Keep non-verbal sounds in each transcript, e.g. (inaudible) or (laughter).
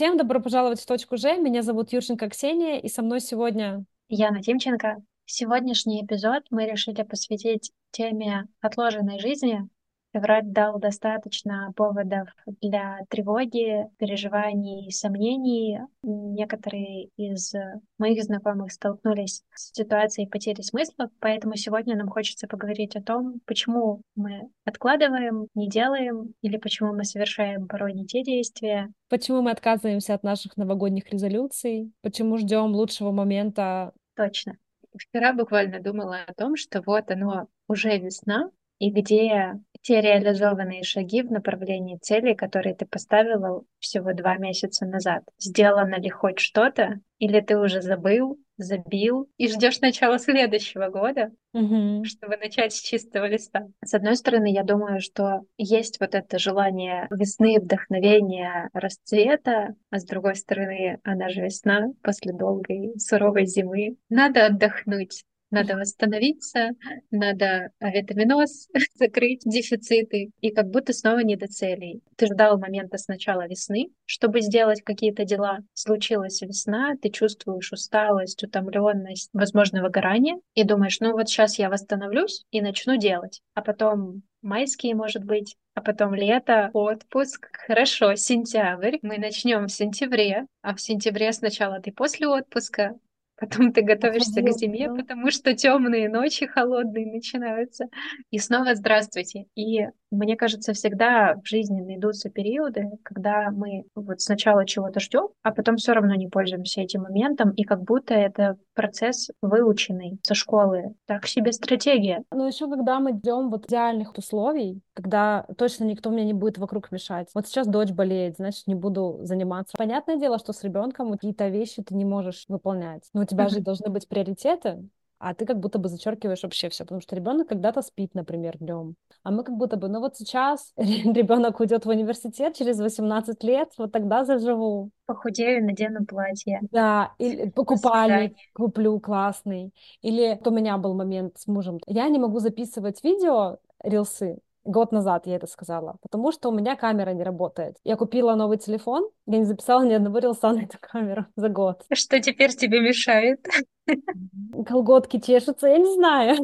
Всем добро пожаловать в «Точку Ж». Меня зовут Юрченко Ксения, и со мной сегодня... Яна Тимченко. Сегодняшний эпизод мы решили посвятить теме отложенной жизни, Февраль дал достаточно поводов для тревоги, переживаний сомнений. Некоторые из моих знакомых столкнулись с ситуацией потери смысла, поэтому сегодня нам хочется поговорить о том, почему мы откладываем, не делаем, или почему мы совершаем порой не те действия. Почему мы отказываемся от наших новогодних резолюций, почему ждем лучшего момента. Точно. Вчера буквально думала о том, что вот оно уже весна, и где те реализованные шаги в направлении целей, которые ты поставила всего два месяца назад. Сделано ли хоть что-то, или ты уже забыл, забил и ждешь начала следующего года, угу. чтобы начать с чистого листа. С одной стороны, я думаю, что есть вот это желание весны, вдохновения, расцвета, а с другой стороны, она же весна после долгой суровой зимы. Надо отдохнуть, надо восстановиться, надо витаминоз (laughs) закрыть, дефициты, и как будто снова не до целей. Ты ждал момента с начала весны, чтобы сделать какие-то дела. Случилась весна, ты чувствуешь усталость, утомленность, возможно, выгорание, и думаешь, ну вот сейчас я восстановлюсь и начну делать. А потом майские, может быть, а потом лето, отпуск. Хорошо, сентябрь. Мы начнем в сентябре, а в сентябре сначала ты после отпуска, Потом ты готовишься к зиме, потому что темные ночи холодные начинаются. И снова здравствуйте. И мне кажется, всегда в жизни найдутся периоды, когда мы вот сначала чего-то ждем, а потом все равно не пользуемся этим моментом, и как будто это процесс выученный со школы. Так себе стратегия. Но еще когда мы идем вот идеальных условий, когда точно никто мне не будет вокруг мешать. Вот сейчас дочь болеет, значит, не буду заниматься. Понятное дело, что с ребенком какие-то вещи ты не можешь выполнять. Но у тебя же должны быть приоритеты а ты как будто бы зачеркиваешь вообще все, потому что ребенок когда-то спит, например, днем, а мы как будто бы, ну вот сейчас (laughs) ребенок уйдет в университет через 18 лет, вот тогда заживу. Похудею, надену платье. Да, или покупальник куплю классный. Или у меня был момент с мужем, я не могу записывать видео, рилсы, Год назад я это сказала, потому что у меня камера не работает. Я купила новый телефон, я не записала ни одного рилса на эту камеру за год. Что теперь тебе мешает? Колготки чешутся, я не знаю.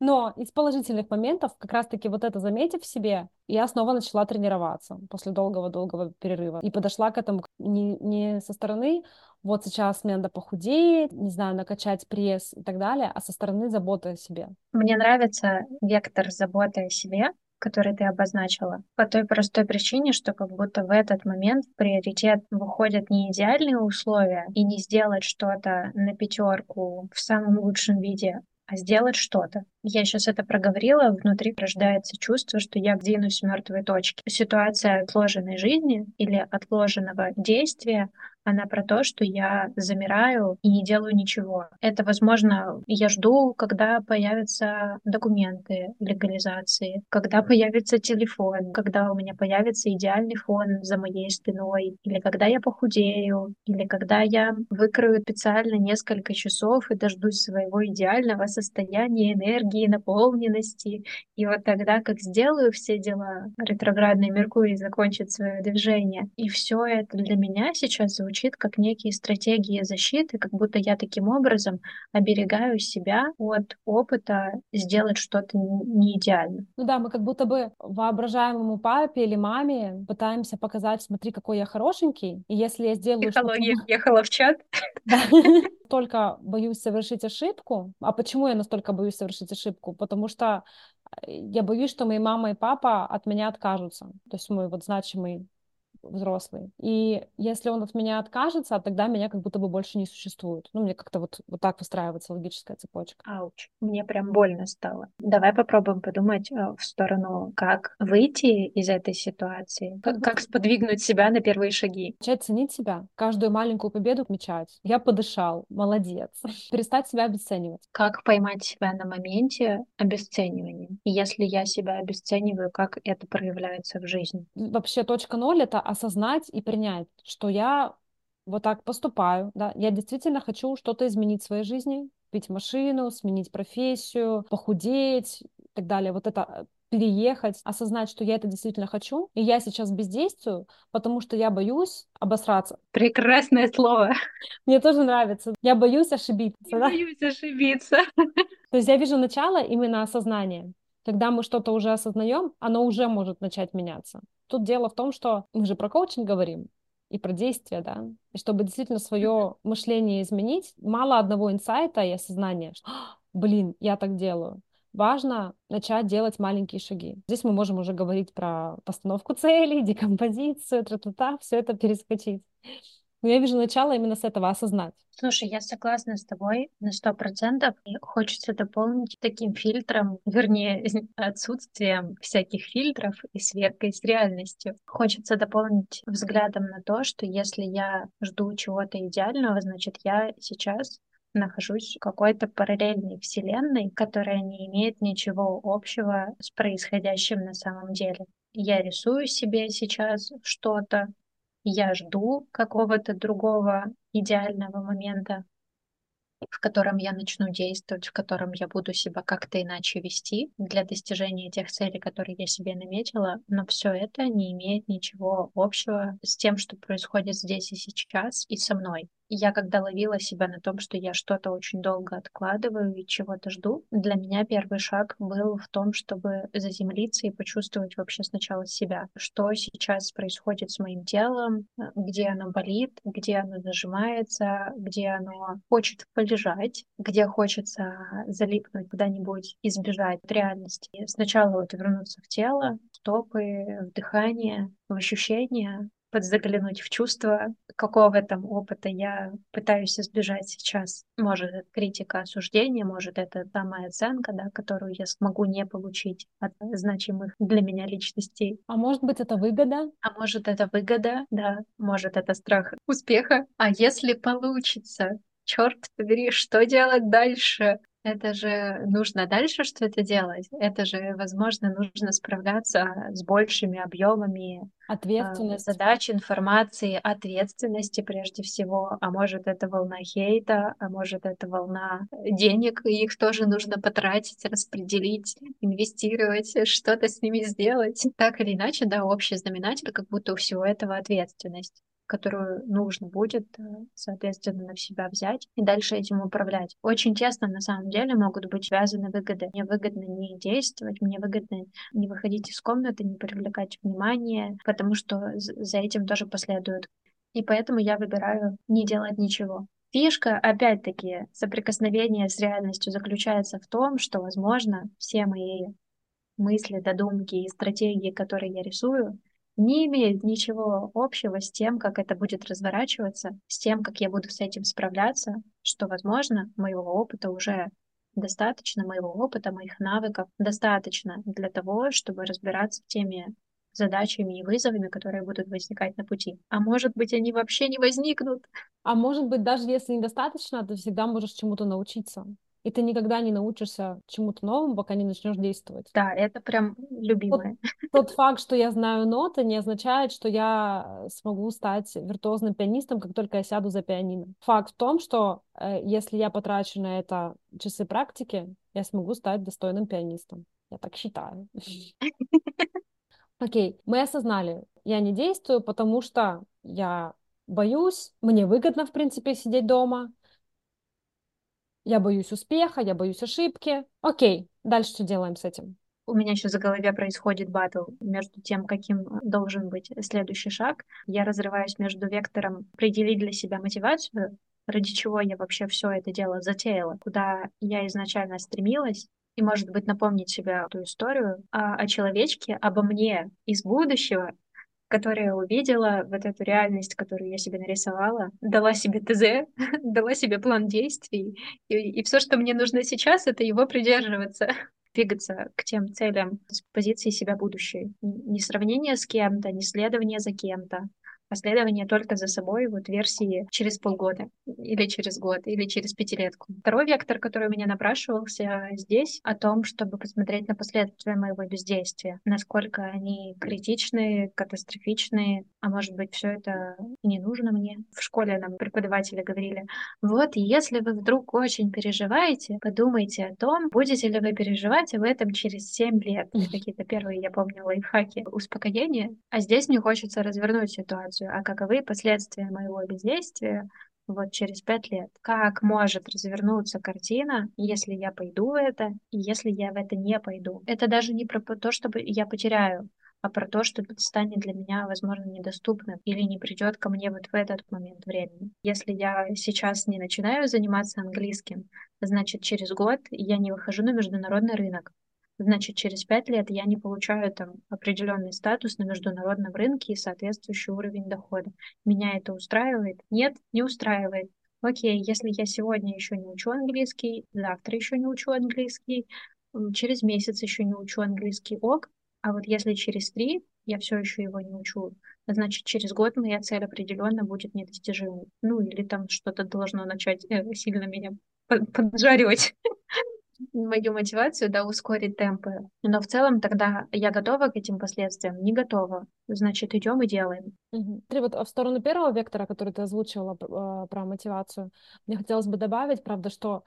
Но из положительных моментов, как раз-таки вот это заметив в себе, я снова начала тренироваться после долгого-долгого перерыва. И подошла к этому не, не со стороны, вот сейчас мне надо похудеть, не знаю, накачать пресс и так далее, а со стороны заботы о себе. Мне нравится вектор заботы о себе, который ты обозначила, по той простой причине, что как будто в этот момент в приоритет выходят не идеальные условия и не сделать что-то на пятерку в самом лучшем виде, а сделать что-то. Я сейчас это проговорила, внутри рождается чувство, что я двинусь с мертвой точки. Ситуация отложенной жизни или отложенного действия она про то, что я замираю и не делаю ничего. Это, возможно, я жду, когда появятся документы легализации, когда (laughs) появится телефон, когда у меня появится идеальный фон за моей спиной, или когда я похудею, или когда я выкрою специально несколько часов и дождусь своего идеального состояния энергии, наполненности. И вот тогда, как сделаю все дела, ретроградный Меркурий закончит свое движение. И все это для меня сейчас звучит звучит как некие стратегии защиты, как будто я таким образом оберегаю себя от опыта сделать что-то не идеально. Ну да, мы как будто бы воображаемому папе или маме пытаемся показать, смотри, какой я хорошенький, и если я сделаю... Психология что въехала в чат. (laughs) Только боюсь совершить ошибку. А почему я настолько боюсь совершить ошибку? Потому что э, я боюсь, что мои мама и папа от меня откажутся. То есть мой вот значимый взрослый. И если он от меня откажется, тогда меня как будто бы больше не существует. Ну, мне как-то вот, вот так выстраивается логическая цепочка. Ауч, мне прям больно стало. Давай попробуем подумать э, в сторону, как выйти из этой ситуации, как, как сподвигнуть себя на первые шаги. Начать ценить себя, каждую маленькую победу отмечать. Я подышал, молодец. (laughs) Перестать себя обесценивать. Как поймать себя на моменте обесценивания? И если я себя обесцениваю, как это проявляется в жизни? Вообще точка ноль — это осознать и принять, что я вот так поступаю, да, я действительно хочу что-то изменить в своей жизни, купить машину, сменить профессию, похудеть и так далее. Вот это переехать, осознать, что я это действительно хочу, и я сейчас бездействую, потому что я боюсь обосраться. Прекрасное слово. Мне тоже нравится. Я боюсь ошибиться. Я да? боюсь ошибиться. (laughs) То есть я вижу начало именно осознания. Когда мы что-то уже осознаем, оно уже может начать меняться. Тут дело в том, что мы же про коучинг говорим и про действия, да. И чтобы действительно свое мышление изменить, мало одного инсайта и осознания, что, блин, я так делаю важно начать делать маленькие шаги. Здесь мы можем уже говорить про постановку целей, декомпозицию, тра-та-та, все это перескочить. Но я вижу начало именно с этого осознать. Слушай, я согласна с тобой на сто процентов. Хочется дополнить таким фильтром, вернее, (laughs) отсутствием всяких фильтров и сверкой с реальностью. Хочется дополнить взглядом на то, что если я жду чего-то идеального, значит, я сейчас нахожусь в какой-то параллельной вселенной, которая не имеет ничего общего с происходящим на самом деле. Я рисую себе сейчас что-то, я жду какого-то другого идеального момента, в котором я начну действовать, в котором я буду себя как-то иначе вести для достижения тех целей, которые я себе наметила, но все это не имеет ничего общего с тем, что происходит здесь и сейчас и со мной я когда ловила себя на том, что я что-то очень долго откладываю и чего-то жду, для меня первый шаг был в том, чтобы заземлиться и почувствовать вообще сначала себя, что сейчас происходит с моим телом, где оно болит, где оно зажимается, где оно хочет полежать, где хочется залипнуть куда-нибудь, избежать реальности. Сначала вот вернуться в тело, в стопы, в дыхание, в ощущения, подзаглянуть в чувства, какого там опыта я пытаюсь избежать сейчас. Может, это критика, осуждение, может, это самая оценка, да, которую я смогу не получить от значимых для меня личностей. А может быть, это выгода? А может, это выгода, да. Может, это страх успеха. А если получится? Черт побери, что делать дальше? Это же нужно дальше что-то делать. Это же, возможно, нужно справляться с большими объемами ответственности, задач, информации, ответственности прежде всего. А может, это волна хейта, а может, это волна денег, их тоже нужно потратить, распределить, инвестировать, (laughs) что-то с ними сделать. Так или иначе, да, общий знаменатель, как будто у всего этого ответственность которую нужно будет, э, соответственно, на себя взять и дальше этим управлять. Очень тесно, на самом деле, могут быть связаны выгоды. Мне выгодно не действовать, мне выгодно не выходить из комнаты, не привлекать внимание, потому что за этим тоже последует. И поэтому я выбираю не делать ничего. Фишка, опять-таки, соприкосновение с реальностью заключается в том, что, возможно, все мои мысли, додумки и стратегии, которые я рисую, не имеет ничего общего с тем, как это будет разворачиваться, с тем, как я буду с этим справляться, что, возможно, моего опыта уже достаточно, моего опыта, моих навыков достаточно для того, чтобы разбираться с теми задачами и вызовами, которые будут возникать на пути. А может быть, они вообще не возникнут. А может быть, даже если недостаточно, ты всегда можешь чему-то научиться и ты никогда не научишься чему-то новому, пока не начнешь действовать. Да, это прям любимое. Тот, (laughs) тот факт, что я знаю ноты, не означает, что я смогу стать виртуозным пианистом, как только я сяду за пианино. Факт в том, что э, если я потрачу на это часы практики, я смогу стать достойным пианистом. Я так считаю. (laughs) Окей, мы осознали, я не действую, потому что я боюсь, мне выгодно, в принципе, сидеть дома, я боюсь успеха, я боюсь ошибки. Окей, дальше что делаем с этим? У меня еще за голове происходит батл между тем, каким должен быть следующий шаг. Я разрываюсь между вектором определить для себя мотивацию, ради чего я вообще все это дело затеяла, куда я изначально стремилась, и, может быть, напомнить себе эту историю о, о человечке, обо мне из будущего, которая увидела вот эту реальность, которую я себе нарисовала, дала себе ТЗ, (laughs) дала себе план действий, и, и все, что мне нужно сейчас, это его придерживаться (laughs) двигаться к тем целям с позиции себя будущей. Не сравнение с кем-то, не следование за кем-то, последование только за собой вот версии через полгода или через год или через пятилетку. Второй вектор, который у меня напрашивался здесь, о том, чтобы посмотреть на последствия моего бездействия, насколько они критичные, катастрофичные, а может быть все это не нужно мне. В школе нам преподаватели говорили, вот если вы вдруг очень переживаете, подумайте о том, будете ли вы переживать об этом через 7 лет. Какие-то первые, я помню, лайфхаки успокоения. А здесь мне хочется развернуть ситуацию. А каковы последствия моего бездействия вот через пять лет. Как может развернуться картина, если я пойду в это, и если я в это не пойду. Это даже не про то, чтобы я потеряю, а про то, что станет для меня, возможно, недоступным или не придет ко мне вот в этот момент времени. Если я сейчас не начинаю заниматься английским, значит, через год я не выхожу на международный рынок. Значит, через пять лет я не получаю там определенный статус на международном рынке и соответствующий уровень дохода. Меня это устраивает? Нет, не устраивает. Окей, если я сегодня еще не учу английский, завтра еще не учу английский, через месяц еще не учу английский, ок, а вот если через три я все еще его не учу, значит, через год моя цель определенно будет недостижимой. Ну, или там что-то должно начать э, сильно меня поджаривать (laughs) мою мотивацию, да, ускорить темпы. Но в целом тогда я готова к этим последствиям? Не готова. Значит, идем и делаем. Угу. Ты вот в сторону первого вектора, который ты озвучивала э, про мотивацию, мне хотелось бы добавить, правда, что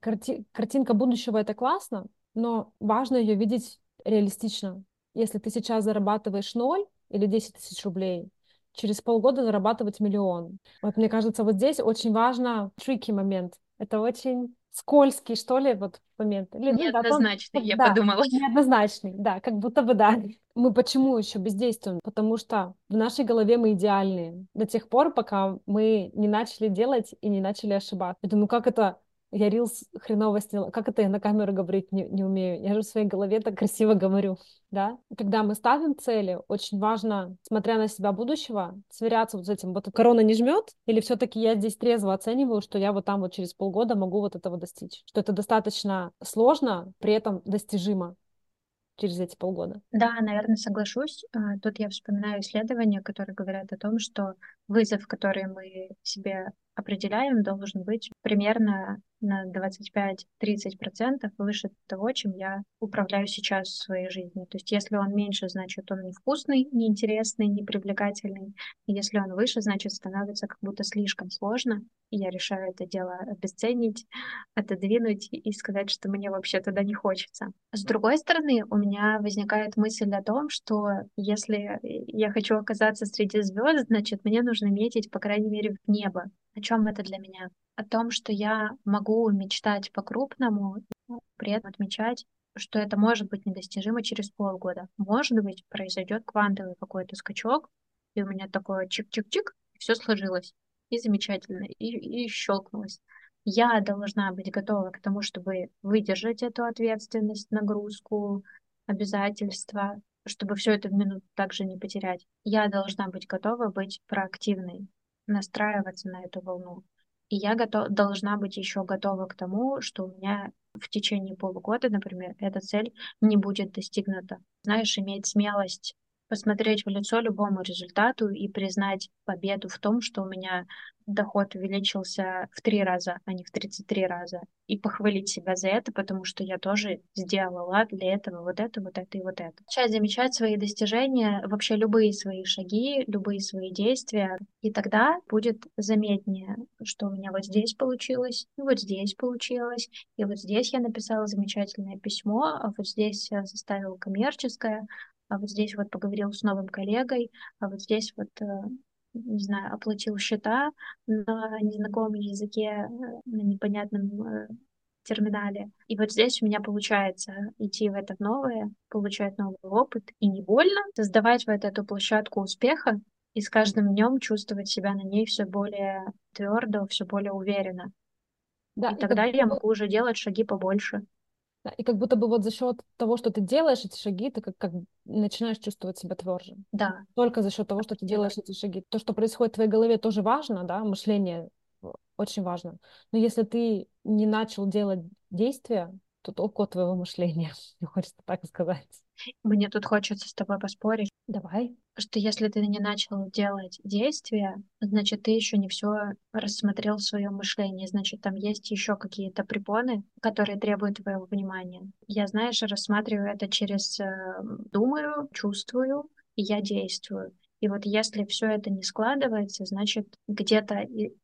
карти картинка будущего — это классно, но важно ее видеть реалистично. Если ты сейчас зарабатываешь ноль или 10 тысяч рублей, через полгода зарабатывать миллион. Вот мне кажется, вот здесь очень важно трики момент. Это очень скользкий, что ли, вот момент. Или, неоднозначный, ну, да, я да, подумала. (laughs) Неоднозначный, да, как будто бы да. Мы почему еще бездействуем? Потому что в нашей голове мы идеальные до тех пор, пока мы не начали делать и не начали ошибаться. Я думаю, как это я рилс хреново сняла. Как это я на камеру говорить не, не умею? Я же в своей голове так красиво говорю, да? Когда мы ставим цели, очень важно, смотря на себя будущего, сверяться вот с этим. Вот корона не жмет, или все-таки я здесь трезво оцениваю, что я вот там вот через полгода могу вот этого достичь. Что это достаточно сложно, при этом достижимо через эти полгода. Да, наверное, соглашусь. А, тут я вспоминаю исследования, которые говорят о том, что вызов, который мы себе определяем, должен быть примерно на 25-30% выше того, чем я управляю сейчас в своей жизнью. То есть если он меньше, значит он невкусный, неинтересный, непривлекательный. И если он выше, значит становится как будто слишком сложно. И я решаю это дело обесценить, отодвинуть и сказать, что мне вообще туда не хочется. С другой стороны, у меня возникает мысль о том, что если я хочу оказаться среди звезд, значит мне нужно метить, по крайней мере, в небо. О чем это для меня? О том, что я могу мечтать по-крупному, при этом отмечать, что это может быть недостижимо через полгода. Может быть, произойдет квантовый какой-то скачок, и у меня такое чик-чик-чик, все сложилось. И замечательно, и, и щелкнулось. Я должна быть готова к тому, чтобы выдержать эту ответственность, нагрузку, обязательства, чтобы все это в минуту также не потерять. Я должна быть готова быть проактивной, настраиваться на эту волну. И я готов, должна быть еще готова к тому, что у меня в течение полугода, например, эта цель не будет достигнута. Знаешь, иметь смелость посмотреть в лицо любому результату и признать победу в том, что у меня доход увеличился в три раза, а не в 33 раза. И похвалить себя за это, потому что я тоже сделала для этого вот это, вот это и вот это. Начать замечать свои достижения, вообще любые свои шаги, любые свои действия. И тогда будет заметнее, что у меня вот здесь получилось, и вот здесь получилось, и вот здесь я написала замечательное письмо, а вот здесь я составила коммерческое, а вот здесь вот поговорил с новым коллегой, а вот здесь вот э, не знаю, оплатил счета на незнакомом языке, на непонятном э, терминале. И вот здесь у меня получается идти в это новое, получать новый опыт, и не больно создавать вот эту площадку успеха, и с каждым днем чувствовать себя на ней все более твердо, все более уверенно. Да, и, и тогда я могу уже делать шаги побольше. И как будто бы вот за счет того, что ты делаешь эти шаги, ты как, как начинаешь чувствовать себя тверже. Да. Только за счет того, что ты делаешь эти шаги. То, что происходит в твоей голове, тоже важно, да, мышление очень важно. Но если ты не начал делать действия, то толку от твоего мышления, (laughs) мне хочется так сказать. Мне тут хочется с тобой поспорить. Давай. Что если ты не начал делать действия, значит, ты еще не все рассмотрел в своем мышлении. Значит, там есть еще какие-то препоны, которые требуют твоего внимания. Я, знаешь, рассматриваю это через э, думаю, чувствую, и я действую. И вот если все это не складывается, значит, где-то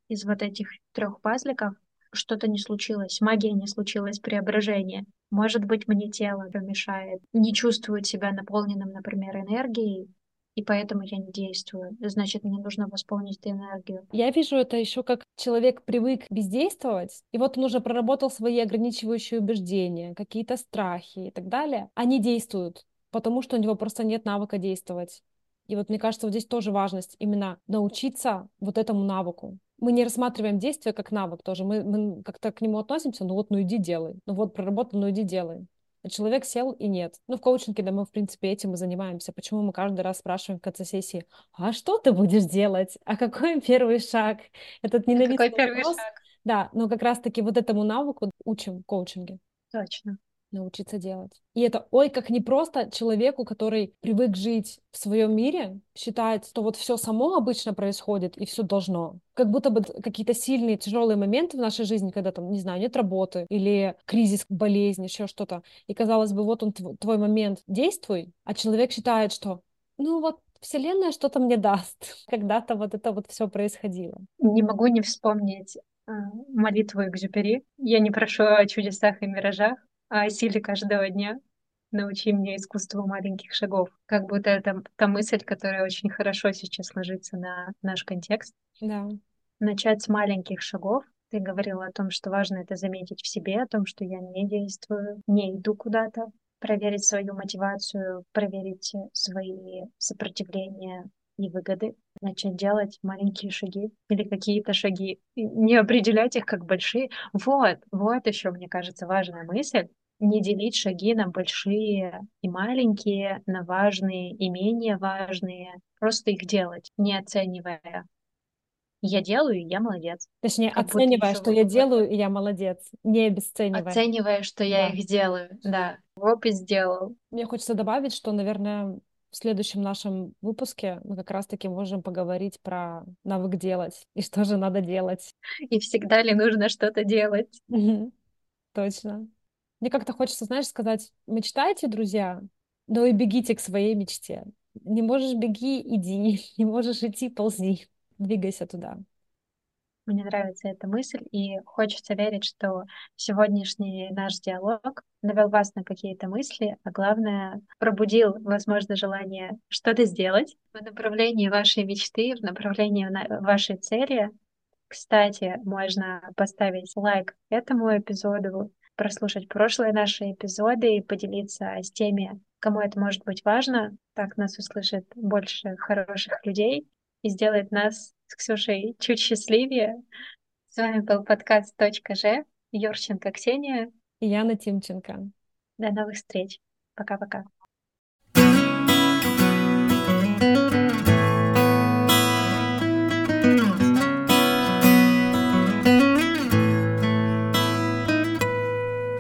из вот этих трех пазликов что-то не случилось, магия не случилась, преображение. Может быть, мне тело помешает, не чувствует себя наполненным, например, энергией, и поэтому я не действую. Значит, мне нужно восполнить эту энергию. Я вижу это еще как человек привык бездействовать, и вот он уже проработал свои ограничивающие убеждения, какие-то страхи и так далее. Они действуют, потому что у него просто нет навыка действовать. И вот мне кажется, вот здесь тоже важность именно научиться вот этому навыку мы не рассматриваем действие как навык тоже. Мы, мы как-то к нему относимся, ну вот, ну иди делай. Ну вот, проработал, ну иди делай. А человек сел и нет. Ну, в коучинге, да, мы, в принципе, этим и занимаемся. Почему мы каждый раз спрашиваем в конце сессии, а что ты будешь делать? А какой первый шаг? Этот ненавистный а какой первый вопрос. шаг? Да, но как раз-таки вот этому навыку учим в коучинге. Точно научиться делать. И это, ой, как непросто человеку, который привык жить в своем мире, считать, что вот все само обычно происходит и все должно. Как будто бы какие-то сильные, тяжелые моменты в нашей жизни, когда там, не знаю, нет работы или кризис, болезнь, еще что-то. И казалось бы, вот он твой момент, действуй, а человек считает, что ну вот Вселенная что-то мне даст. (laughs) Когда-то вот это вот все происходило. Не могу не вспомнить э, молитву Экзюпери. Я не прошу о чудесах и миражах, о силе каждого дня. Научи меня искусству маленьких шагов. Как будто это та мысль, которая очень хорошо сейчас ложится на наш контекст. Да. Начать с маленьких шагов. Ты говорила о том, что важно это заметить в себе, о том, что я не действую, не иду куда-то, проверить свою мотивацию, проверить свои сопротивления и выгоды, начать делать маленькие шаги или какие-то шаги, не определять их как большие. Вот, вот еще, мне кажется, важная мысль не делить шаги на большие и маленькие, на важные и менее важные, просто их делать, не оценивая. Я делаю, и я молодец. Точнее, как оценивая, что я делаю, и я молодец, не обесценивая. Оценивая, что я да. их делаю, да. Вот и сделал. Мне хочется добавить, что, наверное, в следующем нашем выпуске мы как раз-таки можем поговорить про навык делать (laughs) и что же надо делать. И всегда ли нужно что-то делать. Точно. Мне как-то хочется, знаешь, сказать, мечтайте, друзья, но и бегите к своей мечте. Не можешь беги, иди. (laughs) Не можешь идти, ползи. Двигайся туда. Мне нравится эта мысль, и хочется верить, что сегодняшний наш диалог навел вас на какие-то мысли, а главное, пробудил, возможно, желание что-то сделать в направлении вашей мечты, в направлении вашей цели. Кстати, можно поставить лайк этому эпизоду, прослушать прошлые наши эпизоды и поделиться с теми, кому это может быть важно. Так нас услышит больше хороших людей и сделает нас с Ксюшей чуть счастливее. С вами был подкаст «Точка Ж». Юрченко Ксения. И Яна Тимченко. До новых встреч. Пока-пока.